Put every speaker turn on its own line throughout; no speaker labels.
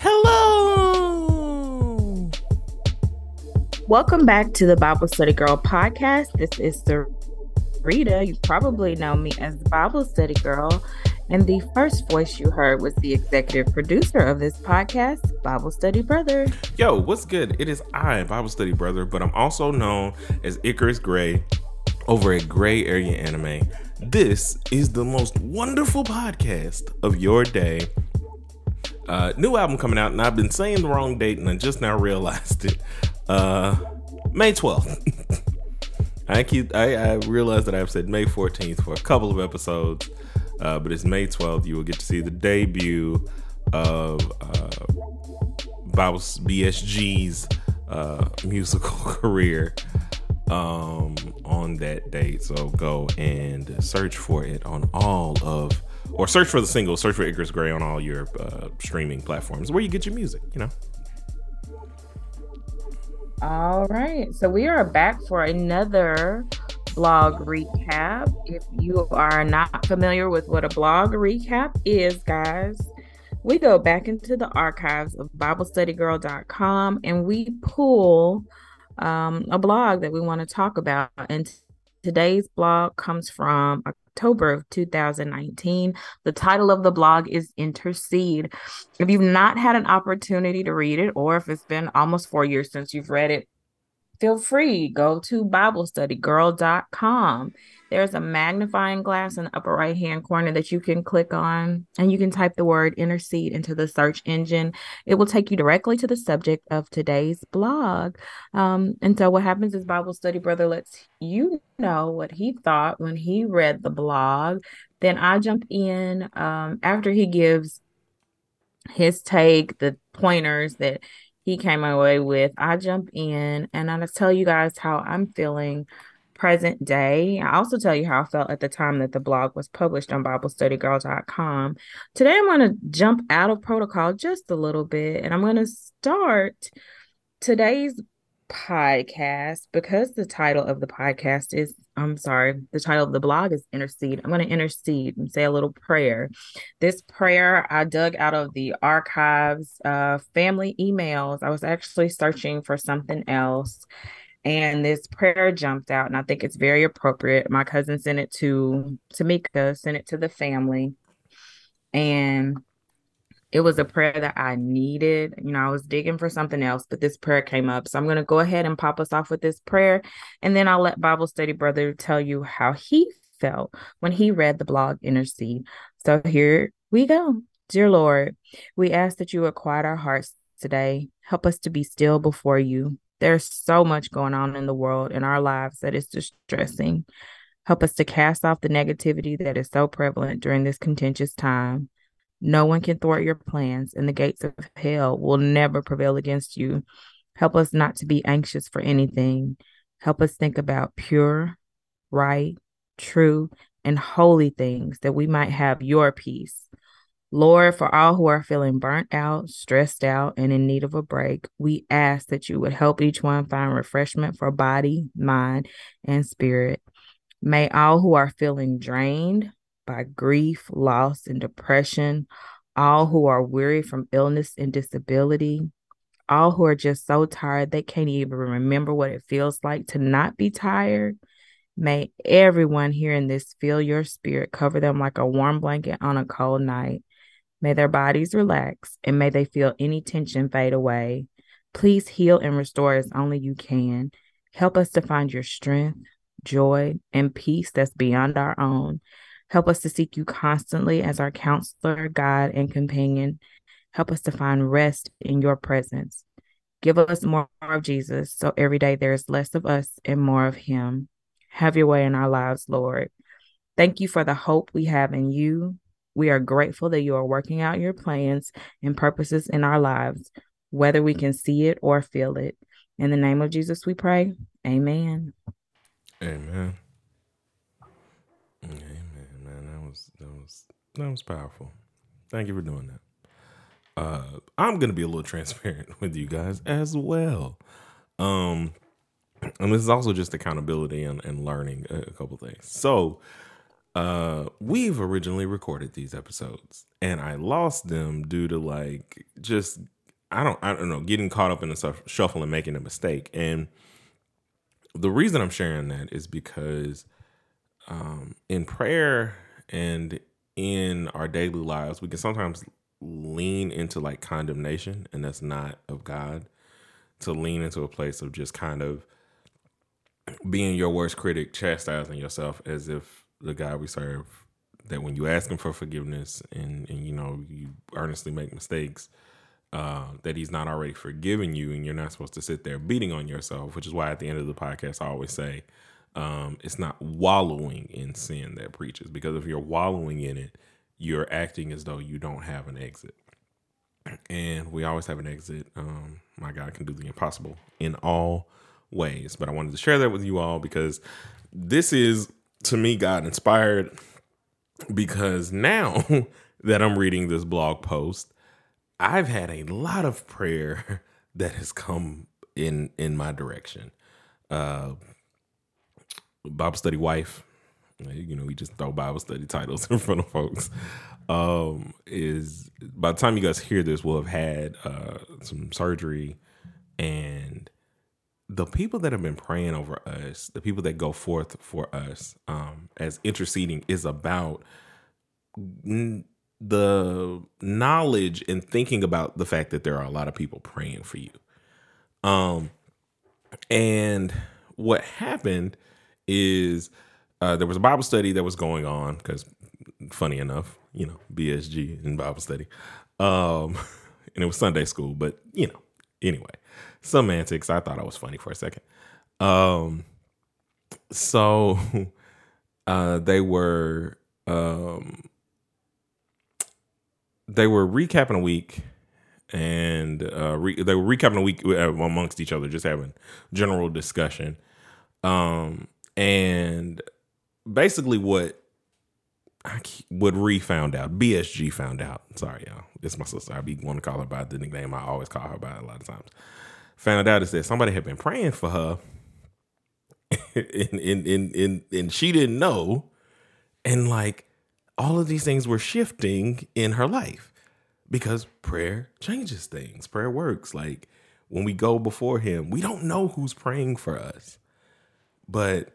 Hello.
Welcome back to the Bible Study Girl podcast. This is Rita. You probably know me as the Bible Study Girl. And the first voice you heard was the executive producer of this podcast, Bible Study Brother.
Yo, what's good? It is I, Bible Study Brother, but I'm also known as Icarus Gray over at Gray Area Anime. This is the most wonderful podcast of your day. Uh, new album coming out, and I've been saying the wrong date, and I just now realized it. Uh, May 12th. I keep I, I realized that I've said May 14th for a couple of episodes. Uh, but it's May 12th. You will get to see the debut of uh, BSG's uh, musical career um, on that date. So go and search for it on all of, or search for the single, search for Icarus Gray on all your uh, streaming platforms where you get your music, you know.
All right. So we are back for another blog recap. If you are not familiar with what a blog recap is, guys, we go back into the archives of BibleStudyGirl.com and we pull um, a blog that we want to talk about. And today's blog comes from October of 2019. The title of the blog is Intercede. If you've not had an opportunity to read it, or if it's been almost four years since you've read it, feel free go to biblestudygirl.com there's a magnifying glass in the upper right hand corner that you can click on and you can type the word intercede into the search engine it will take you directly to the subject of today's blog um, and so what happens is bible study brother lets you know what he thought when he read the blog then i jump in um, after he gives his take the pointers that he came away with. I jump in and I tell you guys how I'm feeling present day. I also tell you how I felt at the time that the blog was published on BibleStudyGirl.com. Today, I'm going to jump out of protocol just a little bit and I'm going to start today's podcast because the title of the podcast is I'm sorry, the title of the blog is intercede. I'm going to intercede and say a little prayer. This prayer I dug out of the archives of family emails. I was actually searching for something else and this prayer jumped out and I think it's very appropriate. My cousin sent it to Tamika, sent it to the family. And it was a prayer that I needed. You know, I was digging for something else, but this prayer came up. So I'm going to go ahead and pop us off with this prayer. And then I'll let Bible Study Brother tell you how he felt when he read the blog Intercede. So here we go. Dear Lord, we ask that you would quiet our hearts today. Help us to be still before you. There's so much going on in the world, in our lives, that is distressing. Help us to cast off the negativity that is so prevalent during this contentious time. No one can thwart your plans, and the gates of hell will never prevail against you. Help us not to be anxious for anything. Help us think about pure, right, true, and holy things that we might have your peace. Lord, for all who are feeling burnt out, stressed out, and in need of a break, we ask that you would help each one find refreshment for body, mind, and spirit. May all who are feeling drained, by grief, loss, and depression, all who are weary from illness and disability, all who are just so tired they can't even remember what it feels like to not be tired. May everyone hearing this feel your spirit cover them like a warm blanket on a cold night. May their bodies relax and may they feel any tension fade away. Please heal and restore as only you can. Help us to find your strength, joy, and peace that's beyond our own. Help us to seek you constantly as our counselor, guide, and companion. Help us to find rest in your presence. Give us more of Jesus so every day there is less of us and more of him. Have your way in our lives, Lord. Thank you for the hope we have in you. We are grateful that you are working out your plans and purposes in our lives, whether we can see it or feel it. In the name of Jesus, we pray. Amen.
Amen. Amen man. That was that was that was powerful. Thank you for doing that. Uh, I'm gonna be a little transparent with you guys as well. Um, and this is also just accountability and, and learning a, a couple things. So, uh, we've originally recorded these episodes, and I lost them due to like just I don't I don't know getting caught up in the shuffle and making a mistake. And the reason I'm sharing that is because um, in prayer and in our daily lives, we can sometimes lean into like condemnation, and that's not of God. To lean into a place of just kind of being your worst critic, chastising yourself as if the God we serve, that when you ask Him for forgiveness and and you know you earnestly make mistakes, uh, that He's not already forgiven you, and you're not supposed to sit there beating on yourself. Which is why at the end of the podcast, I always say, um, it's not wallowing in sin that preaches, because if you're wallowing in it, you're acting as though you don't have an exit. And we always have an exit. Um, my God can do the impossible in all ways. But I wanted to share that with you all because this is to me God inspired because now that I'm reading this blog post, I've had a lot of prayer that has come in in my direction. Uh Bible study wife, you know, we just throw Bible study titles in front of folks. Um, is by the time you guys hear this, we'll have had uh, some surgery, and the people that have been praying over us, the people that go forth for us um, as interceding, is about n- the knowledge and thinking about the fact that there are a lot of people praying for you. Um, and what happened is uh, there was a Bible study that was going on because, funny enough, you know, BSG in Bible study, um, and it was Sunday school, but you know, anyway some antics. I thought I was funny for a second. Um, so uh, they were um, they were recapping a week, and uh, re- they were recapping a week uh, amongst each other, just having general discussion. Um, and basically, what I, what Ree found out, BSG found out. Sorry, y'all. It's my sister. I be want to call her by the nickname I always call her by a lot of times found out is that somebody had been praying for her and, and, and, and, and she didn't know. And like all of these things were shifting in her life because prayer changes things. Prayer works. Like when we go before him, we don't know who's praying for us. But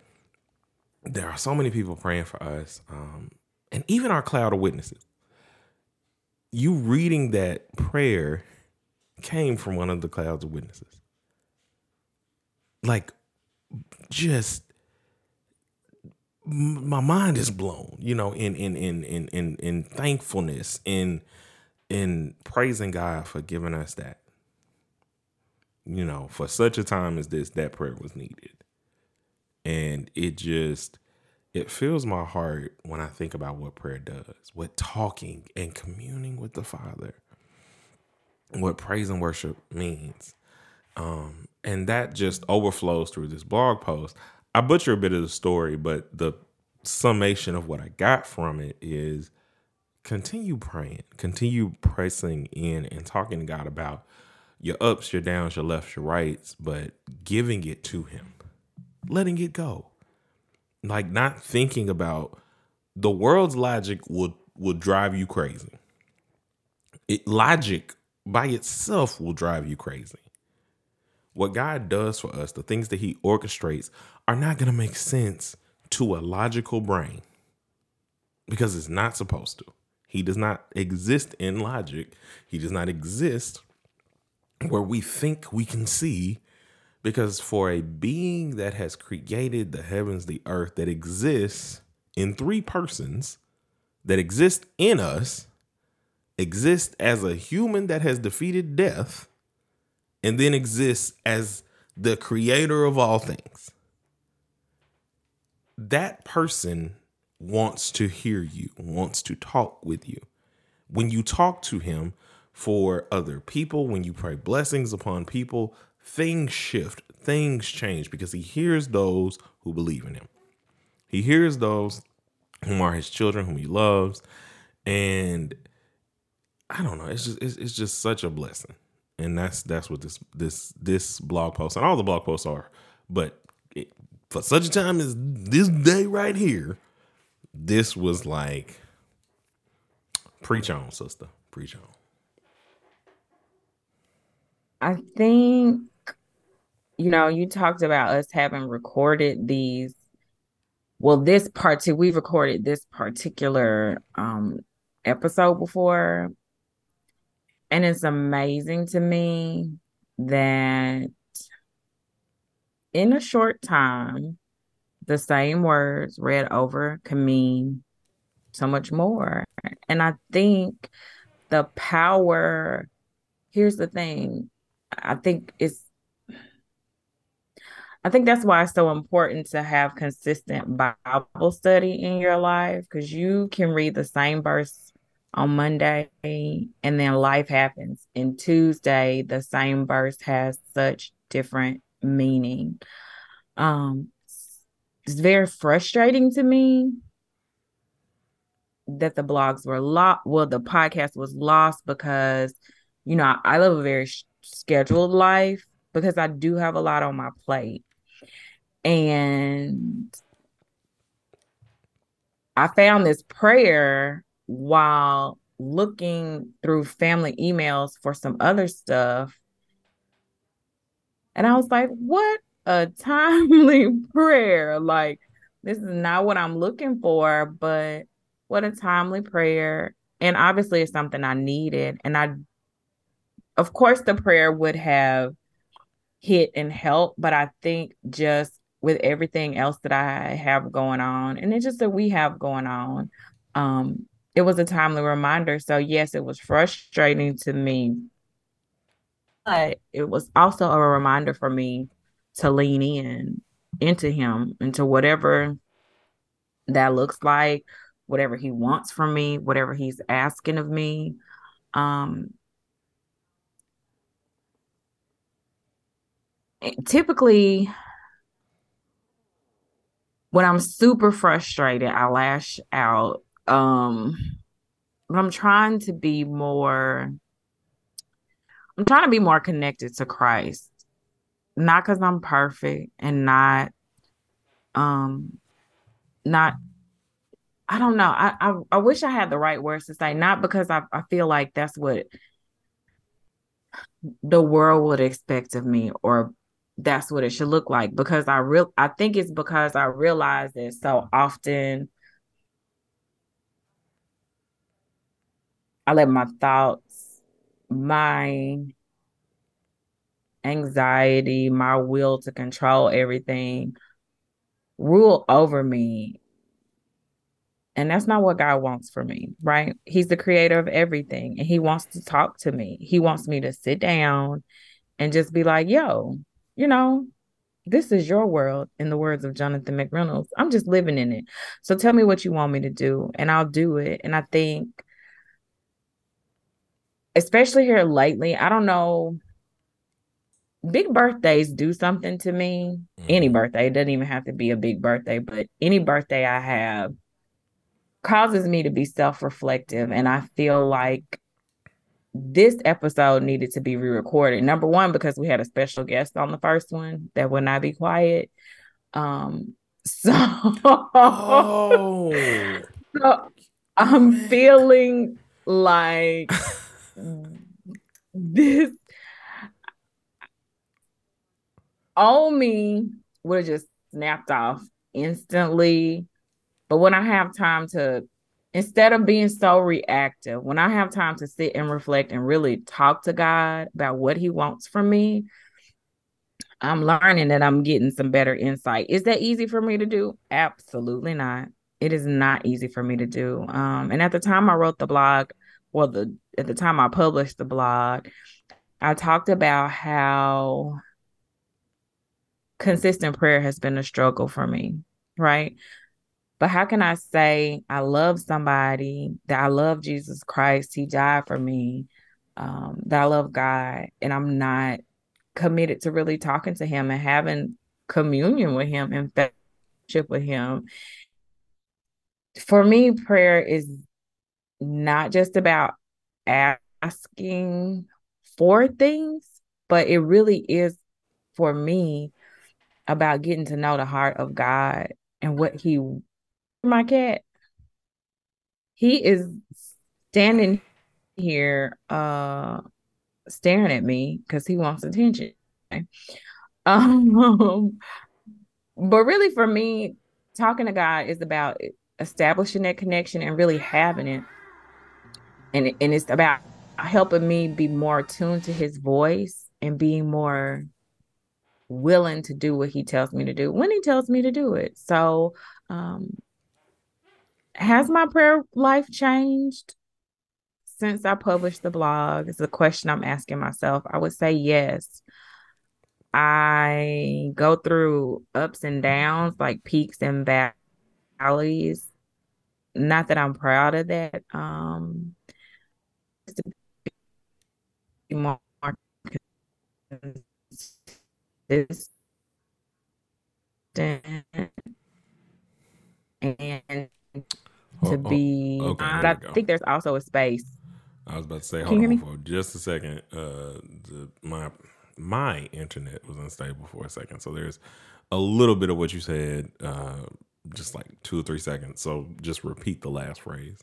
there are so many people praying for us. Um, and even our cloud of witnesses. You reading that prayer came from one of the clouds of witnesses. Like, just my mind is blown, you know, in in in in in in thankfulness, in in praising God for giving us that. You know, for such a time as this, that prayer was needed. And it just it fills my heart when I think about what prayer does, what talking and communing with the Father what praise and worship means. Um, and that just overflows through this blog post. I butcher a bit of the story, but the summation of what I got from it is continue praying, continue pressing in and talking to God about your ups, your downs, your lefts, your rights, but giving it to Him, letting it go. Like not thinking about the world's logic would would drive you crazy. It logic by itself will drive you crazy. What God does for us, the things that He orchestrates, are not going to make sense to a logical brain because it's not supposed to. He does not exist in logic, He does not exist where we think we can see. Because for a being that has created the heavens, the earth, that exists in three persons, that exists in us, exists as a human that has defeated death and then exists as the creator of all things. That person wants to hear you, wants to talk with you. When you talk to him for other people, when you pray blessings upon people, things shift, things change because he hears those who believe in him. He hears those whom are his children, whom he loves. And I don't know. It's just it's, it's just such a blessing, and that's that's what this this this blog post and all the blog posts are. But it, for such a time as this day right here, this was like preach on, sister. Preach on.
I think, you know, you talked about us having recorded these. Well, this part we've recorded this particular um episode before. And it's amazing to me that in a short time, the same words read over can mean so much more. And I think the power, here's the thing, I think it's I think that's why it's so important to have consistent Bible study in your life because you can read the same verse on Monday and then life happens. And Tuesday, the same verse has such different meaning. Um, it's very frustrating to me that the blogs were lost. Well, the podcast was lost because, you know, I live a very scheduled life because I do have a lot on my plate. And I found this prayer while looking through family emails for some other stuff. And I was like, what a timely prayer. Like, this is not what I'm looking for, but what a timely prayer. And obviously, it's something I needed. And I, of course, the prayer would have hit and helped, but I think just with everything else that I have going on, and it's just that we have going on, um, it was a timely reminder. So, yes, it was frustrating to me, but it was also a reminder for me to lean in into him, into whatever that looks like, whatever he wants from me, whatever he's asking of me. Um, typically, when I'm super frustrated, I lash out. Um, but I'm trying to be more, I'm trying to be more connected to Christ not because I'm perfect and not um not I don't know. I, I I wish I had the right words to say, not because I, I feel like that's what the world would expect of me or that's what it should look like because I real I think it's because I realize that so often I let my thoughts, my anxiety, my will to control everything rule over me. And that's not what God wants for me, right? He's the creator of everything and he wants to talk to me. He wants me to sit down and just be like, yo, you know, this is your world, in the words of Jonathan McReynolds. I'm just living in it. So tell me what you want me to do, and I'll do it. And I think, especially here lately, I don't know big birthdays do something to me. Mm-hmm. Any birthday, it doesn't even have to be a big birthday, but any birthday I have causes me to be self-reflective and I feel like this episode needed to be re-recorded. Number one, because we had a special guest on the first one that would not be quiet. Um, so, oh. so I'm feeling like this on me would have just snapped off instantly. But when I have time to, instead of being so reactive, when I have time to sit and reflect and really talk to God about what He wants from me, I'm learning that I'm getting some better insight. Is that easy for me to do? Absolutely not. It is not easy for me to do. Um, and at the time I wrote the blog, well, the at the time I published the blog, I talked about how consistent prayer has been a struggle for me, right? But how can I say I love somebody, that I love Jesus Christ, He died for me, um, that I love God, and I'm not committed to really talking to Him and having communion with Him and fellowship with Him? For me, prayer is not just about asking for things, but it really is for me about getting to know the heart of God and what He. My cat. he is standing here uh staring at me because he wants attention. Um, but really for me, talking to God is about establishing that connection and really having it. And, and it's about helping me be more attuned to his voice and being more willing to do what he tells me to do when he tells me to do it. So, um, has my prayer life changed since I published the blog? It's a question I'm asking myself. I would say yes. I go through ups and downs, like peaks and valleys. Not that I'm proud of that. Um, more consistent and to be. Oh, okay, I think there's also a space.
I was about to say, hold on for just a second. Uh, the, my my internet was unstable for a second, so there's a little bit of what you said, uh, just like two or three seconds. So just repeat the last phrase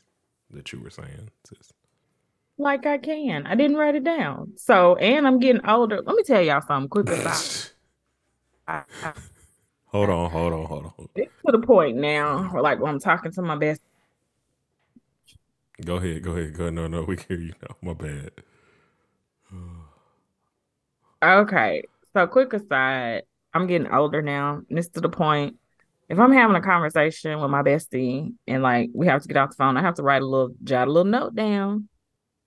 that you were saying, sis.
Like I can. I didn't write it down. So, and I'm getting older. Let me tell y'all something quick about.
hold on, hold on, hold on.
It's to the point now, like when I'm talking to my best.
Go ahead, go ahead, go ahead. No, no, we can hear you now. My bad.
Okay. So quick aside, I'm getting older now. And it's to the point if I'm having a conversation with my bestie and like we have to get off the phone, I have to write a little jot a little note down.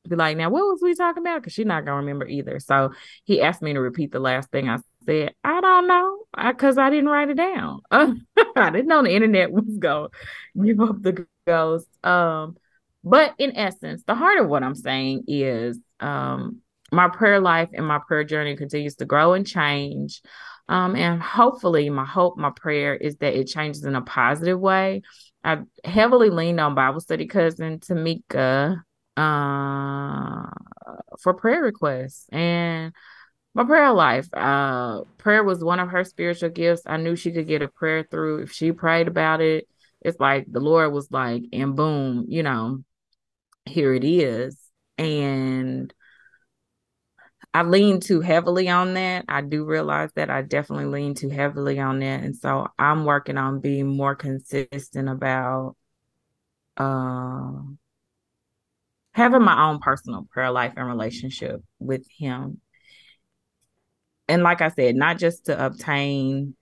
Be like, now what was we talking about? Because she's not gonna remember either. So he asked me to repeat the last thing I said. I don't know, because I, I, didn't write it down. I didn't know the internet was going give up the ghost. Um, but in essence, the heart of what I'm saying is um my prayer life and my prayer journey continues to grow and change. Um, and hopefully, my hope, my prayer is that it changes in a positive way. I've heavily leaned on Bible study cousin Tamika uh, for prayer requests and my prayer life. Uh, prayer was one of her spiritual gifts. I knew she could get a prayer through if she prayed about it. It's like the Lord was like, and boom, you know, here it is. And I lean too heavily on that. I do realize that I definitely lean too heavily on that. And so I'm working on being more consistent about uh, having my own personal prayer life and relationship with him. And like I said, not just to obtain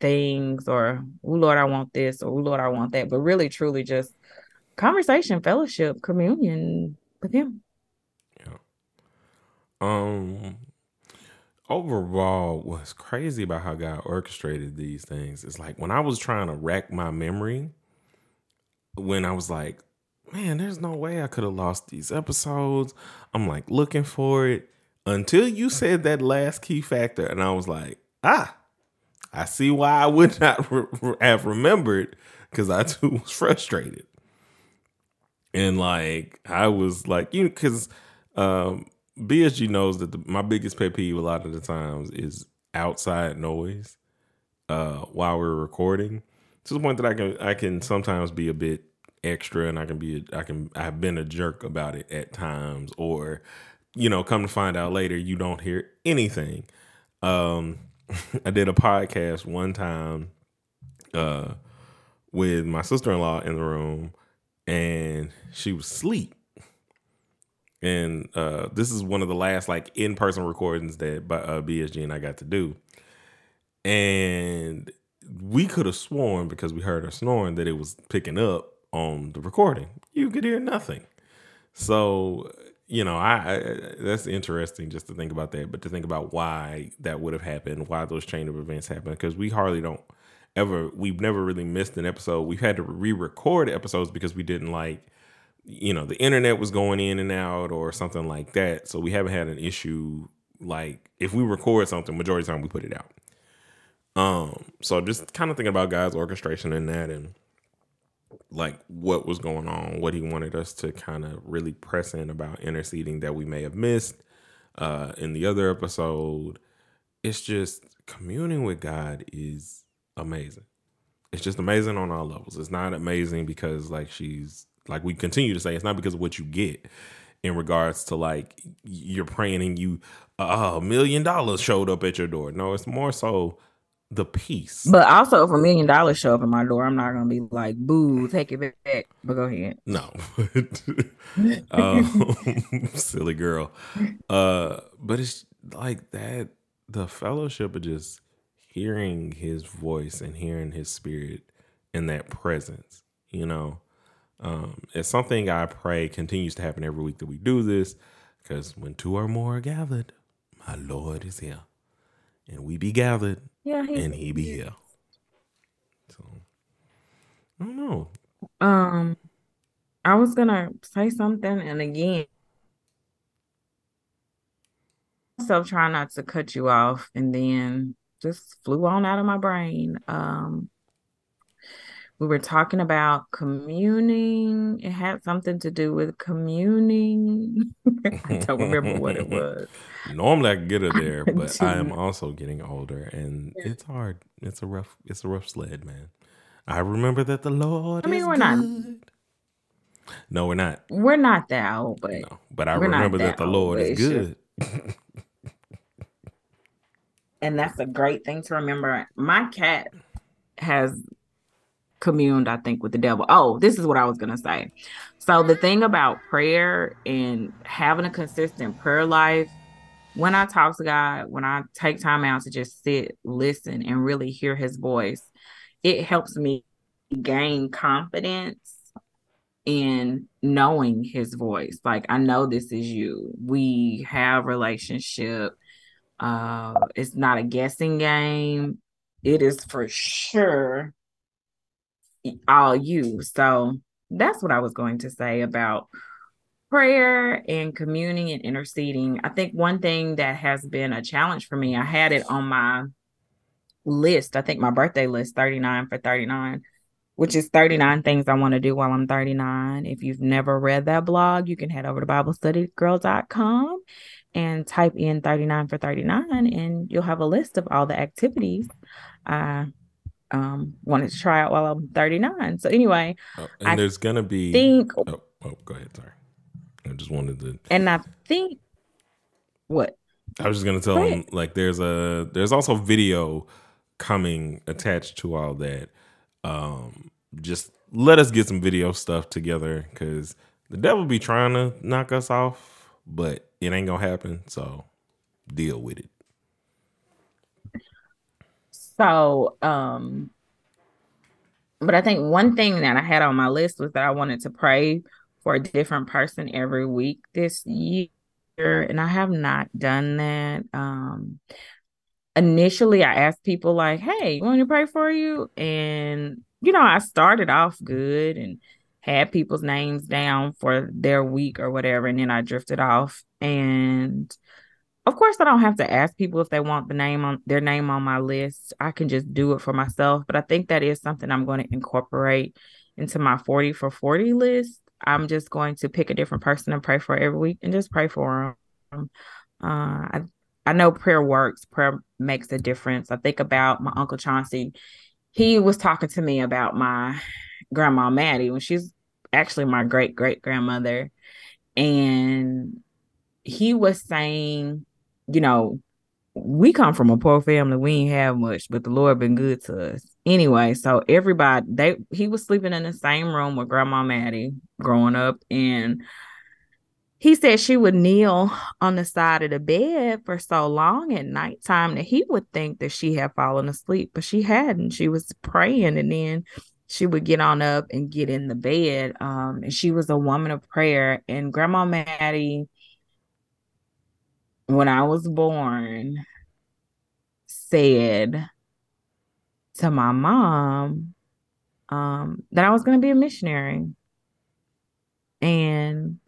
things or, oh Lord, I want this or oh Lord, I want that, but really truly just conversation, fellowship, communion with him. Yeah.
Um, overall, what's crazy about how God orchestrated these things is like when I was trying to rack my memory, when I was like, man, there's no way I could have lost these episodes. I'm like looking for it until you said that last key factor, and I was like, ah, I see why I would not re- have remembered because I too was frustrated. And like I was like, you because um BSG knows that the, my biggest pet peeve a lot of the times is outside noise uh, while we're recording to the point that I can I can sometimes be a bit extra and I can be I can I've been a jerk about it at times or you know come to find out later you don't hear anything. Um, I did a podcast one time uh, with my sister in the room and she was asleep and uh, this is one of the last like in person recordings that uh, BSG and I got to do, and we could have sworn because we heard her snoring that it was picking up on the recording. You could hear nothing, so you know I, I that's interesting just to think about that, but to think about why that would have happened, why those chain of events happened, because we hardly don't ever we've never really missed an episode. We've had to re-record episodes because we didn't like you know the internet was going in and out or something like that so we haven't had an issue like if we record something majority of the time we put it out um so just kind of thinking about god's orchestration in that and like what was going on what he wanted us to kind of really press in about interceding that we may have missed uh in the other episode. It's just communing with god is amazing. It's just amazing on all levels. It's not amazing because like she's like we continue to say, it's not because of what you get in regards to like you're praying and you a million dollars showed up at your door. No, it's more so the peace.
But also, if a million dollars show up at my door, I'm not gonna be like, "Boo, take it back." But go ahead.
No, um, silly girl. Uh, but it's like that. The fellowship of just hearing His voice and hearing His Spirit in that presence. You know, um, it's something I pray continues to happen every week that we do this, because when two or more are gathered, my Lord is here, and we be gathered
Yeah, he,
and he be here. So I don't know.
um, I was gonna say something, and again, so trying not to cut you off, and then just flew on out of my brain. Um, we were talking about communing. It had something to do with communing. I don't remember what it was.
Normally I can get her there, but I am also getting older and it's hard. It's a rough it's a rough sled, man. I remember that the Lord
I mean, we're not-
No, we're not.
We're not that old, but
No. But I remember that
that
the Lord is good.
and that's a great thing to remember. My cat has communed, I think, with the devil. Oh, this is what I was gonna say. So the thing about prayer and having a consistent prayer life, when I talk to God, when I take time out to just sit, listen, and really hear his voice, it helps me gain confidence in knowing his voice. Like I know this is you. We have relationship. Uh it's not a guessing game. It is for sure all you. So that's what I was going to say about prayer and communing and interceding. I think one thing that has been a challenge for me, I had it on my list, I think my birthday list 39 for 39, which is 39 things I want to do while I'm 39. If you've never read that blog, you can head over to BibleStudyGirl.com and type in 39 for 39 and you'll have a list of all the activities I um wanted to try out while I'm 39. So anyway,
Oh, and
I
there's gonna be
think
oh, oh go ahead, sorry. I just wanted to
and I think what?
I was just gonna tell
Go
them like there's a there's also video coming attached to all that. Um, just let us get some video stuff together because the devil be trying to knock us off, but it ain't gonna happen. So deal with it.
So, um, but I think one thing that I had on my list was that I wanted to pray for a different person every week this year, and I have not done that. Um, initially, I asked people like, "Hey, you want me to pray for you?" And you know, I started off good and had people's names down for their week or whatever, and then I drifted off and of course, I don't have to ask people if they want the name on their name on my list. I can just do it for myself. But I think that is something I'm going to incorporate into my 40 for 40 list. I'm just going to pick a different person and pray for every week and just pray for them. Uh, I I know prayer works. Prayer makes a difference. I think about my uncle Chauncey. He was talking to me about my grandma Maddie when she's actually my great great grandmother, and he was saying, you know, we come from a poor family. We ain't have much, but the Lord been good to us. Anyway, so everybody they he was sleeping in the same room with Grandma Maddie growing up, and he said she would kneel on the side of the bed for so long at nighttime that he would think that she had fallen asleep, but she hadn't. She was praying, and then she would get on up and get in the bed. Um, and she was a woman of prayer. And Grandma Maddie when I was born, said to my mom um, that I was going to be a missionary. And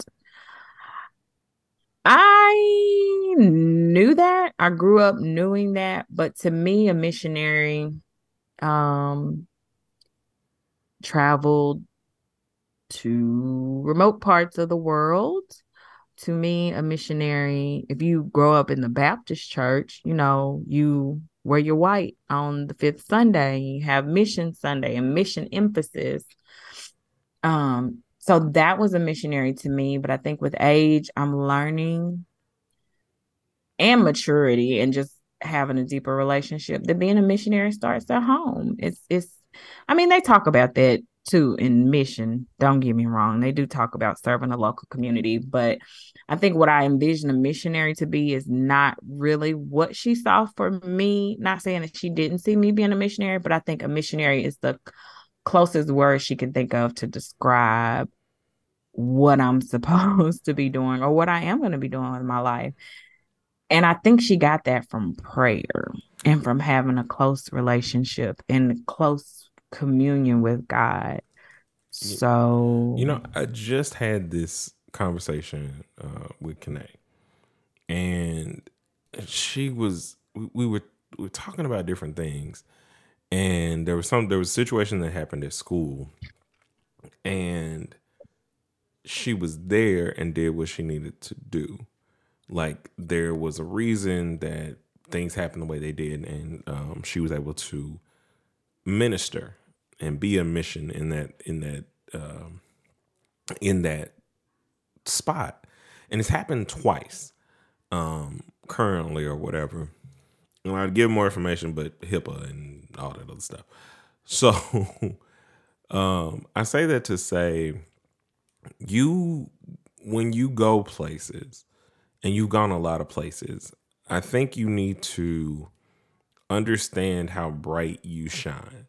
I knew that. I grew up knowing that. But to me, a missionary um, traveled to remote parts of the world to me, a missionary, if you grow up in the Baptist church, you know, you wear your white on the fifth Sunday, you have mission Sunday and mission emphasis. Um, so that was a missionary to me. But I think with age, I'm learning and maturity and just having a deeper relationship that being a missionary starts at home. It's it's I mean, they talk about that too in mission. Don't get me wrong. They do talk about serving a local community, but I think what I envision a missionary to be is not really what she saw for me. Not saying that she didn't see me being a missionary, but I think a missionary is the closest word she can think of to describe what I'm supposed to be doing or what I am going to be doing with my life. And I think she got that from prayer and from having a close relationship and close communion with God. So,
you know, I just had this conversation uh, with Kanae, and she was we, we were we were talking about different things, and there was some there was a situation that happened at school, and she was there and did what she needed to do. Like there was a reason that things happened the way they did, and um, she was able to minister and be a mission in that in that um, in that spot. And it's happened twice, um, currently or whatever. And I'd give more information, but HIPAA and all that other stuff. So um, I say that to say you when you go places and you've gone a lot of places, I think you need to understand how bright you shine.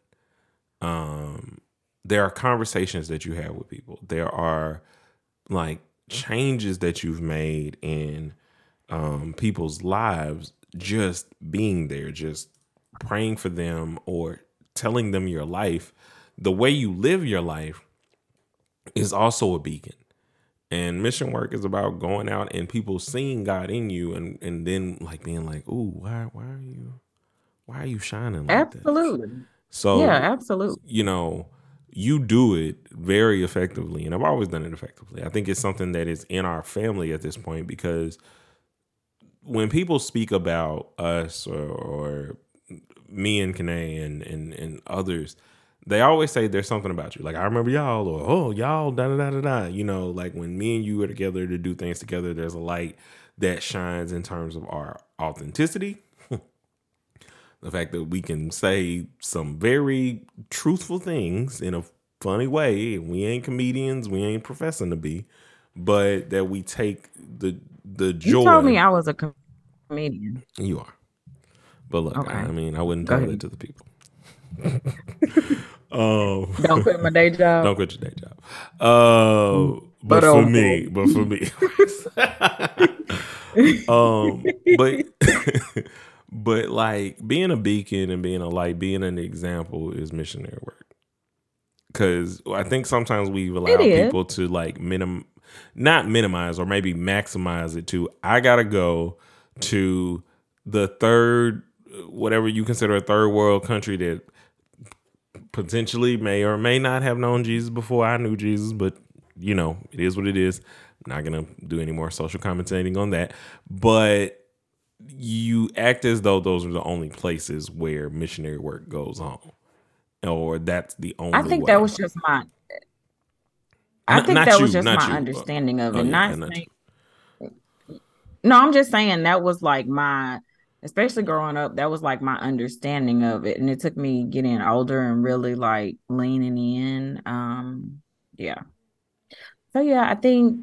Um, there are conversations that you have with people. There are like changes that you've made in um, people's lives just being there, just praying for them or telling them your life. The way you live your life is also a beacon. And mission work is about going out and people seeing God in you and and then like being like, "Ooh, why why are you why are you shining like
absolutely.
That? So
Yeah, absolutely.
You know, you do it very effectively and I've always done it effectively. I think it's something that is in our family at this point because when people speak about us or, or me and Kanae and, and and others, they always say there's something about you. Like I remember y'all, or oh y'all, da da da da da. You know, like when me and you are together to do things together, there's a light that shines in terms of our authenticity. The fact that we can say some very truthful things in a funny way. We ain't comedians, we ain't professing to be, but that we take the the joy.
You told me I was a comedian.
You are. But look, okay. I, mean, I wouldn't tell it to the people.
Um, don't quit my day job.
Don't quit your day job. Uh, but, but for um, me, but for me, um, but but like being a beacon and being a light, being an example is missionary work. Because I think sometimes we allow people to like minim, not minimize or maybe maximize it to. I gotta go to the third, whatever you consider a third world country that potentially may or may not have known Jesus before I knew Jesus, but you know, it is what it is. I'm not gonna do any more social commentating on that. But you act as though those are the only places where missionary work goes on. Or that's the only
I think way. that was just my I think that you, was just my you. understanding of it. Oh, yeah, not, not saying, no, I'm just saying that was like my especially growing up, that was like my understanding of it. And it took me getting older and really like leaning in. Um, yeah. So yeah, I think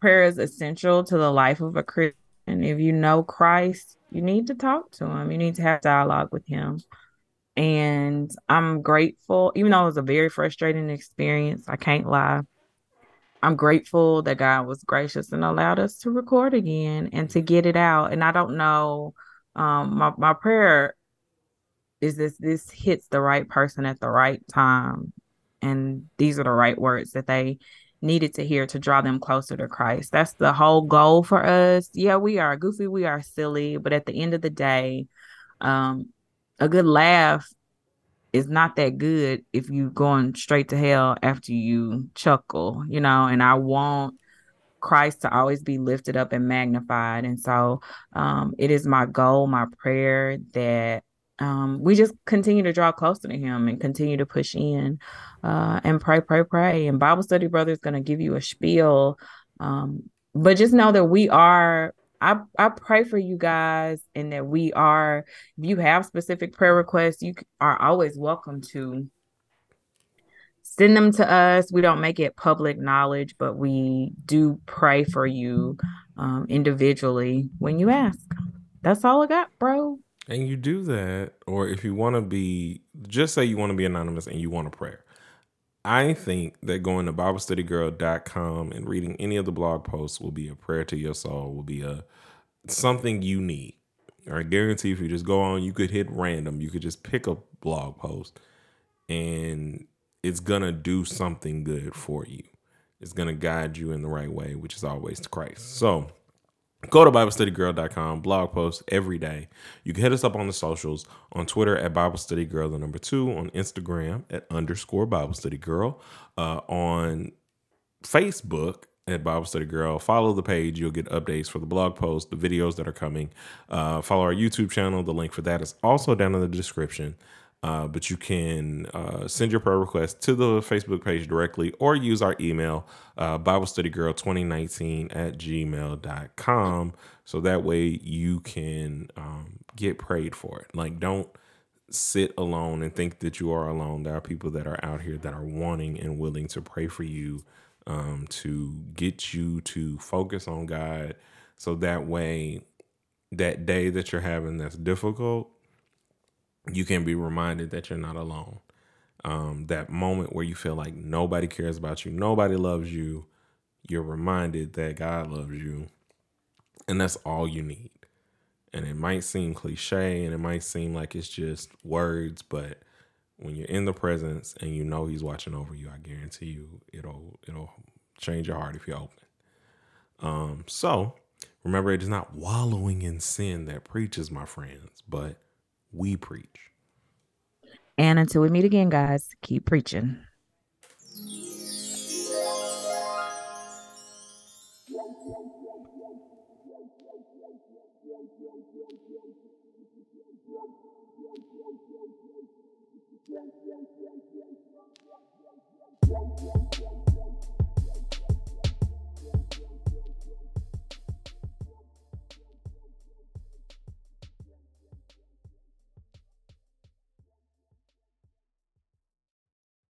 prayer is essential to the life of a Christian. And if you know Christ, you need to talk to him. You need to have dialogue with him. And I'm grateful, even though it was a very frustrating experience, I can't lie. I'm grateful that God was gracious and allowed us to record again and to get it out. And I don't know, um, my my prayer is this this hits the right person at the right time, and these are the right words that they needed to hear to draw them closer to Christ. That's the whole goal for us. Yeah, we are goofy, we are silly, but at the end of the day, um, a good laugh is not that good if you going straight to hell after you chuckle, you know, and I want Christ to always be lifted up and magnified. And so um, it is my goal, my prayer that um, we just continue to draw closer to him and continue to push in uh, and pray, pray, pray. And Bible Study Brother is going to give you a spiel. Um, but just know that we are, I, I pray for you guys and that we are, if you have specific prayer requests, you are always welcome to send them to us. We don't make it public knowledge, but we do pray for you um, individually when you ask. That's all I got, bro.
And you do that, or if you want to be, just say you want to be anonymous and you want a prayer. I think that going to BibleStudyGirl.com and reading any of the blog posts will be a prayer to your soul, will be a something you need. I guarantee if you just go on, you could hit random, you could just pick a blog post and it's gonna do something good for you. It's gonna guide you in the right way, which is always to Christ. So Go to BibleStudyGirl.com, blog posts every day. You can hit us up on the socials on Twitter at Bible Study Girl, the number two, on Instagram at underscore Bible Study Girl, uh, on Facebook at Bible Study Girl. Follow the page. You'll get updates for the blog posts, the videos that are coming. Uh, follow our YouTube channel. The link for that is also down in the description. Uh, but you can uh, send your prayer request to the Facebook page directly or use our email, uh, BibleStudyGirl2019 at gmail.com. So that way you can um, get prayed for it. Like, don't sit alone and think that you are alone. There are people that are out here that are wanting and willing to pray for you um, to get you to focus on God. So that way, that day that you're having that's difficult, you can be reminded that you're not alone. Um, that moment where you feel like nobody cares about you, nobody loves you, you're reminded that God loves you. And that's all you need. And it might seem cliche and it might seem like it's just words, but when you're in the presence and you know he's watching over you, I guarantee you it'll it'll change your heart if you open. Um, so remember it is not wallowing in sin that preaches, my friends, but we preach.
And until we meet again, guys, keep preaching. Yeah, yeah, yeah.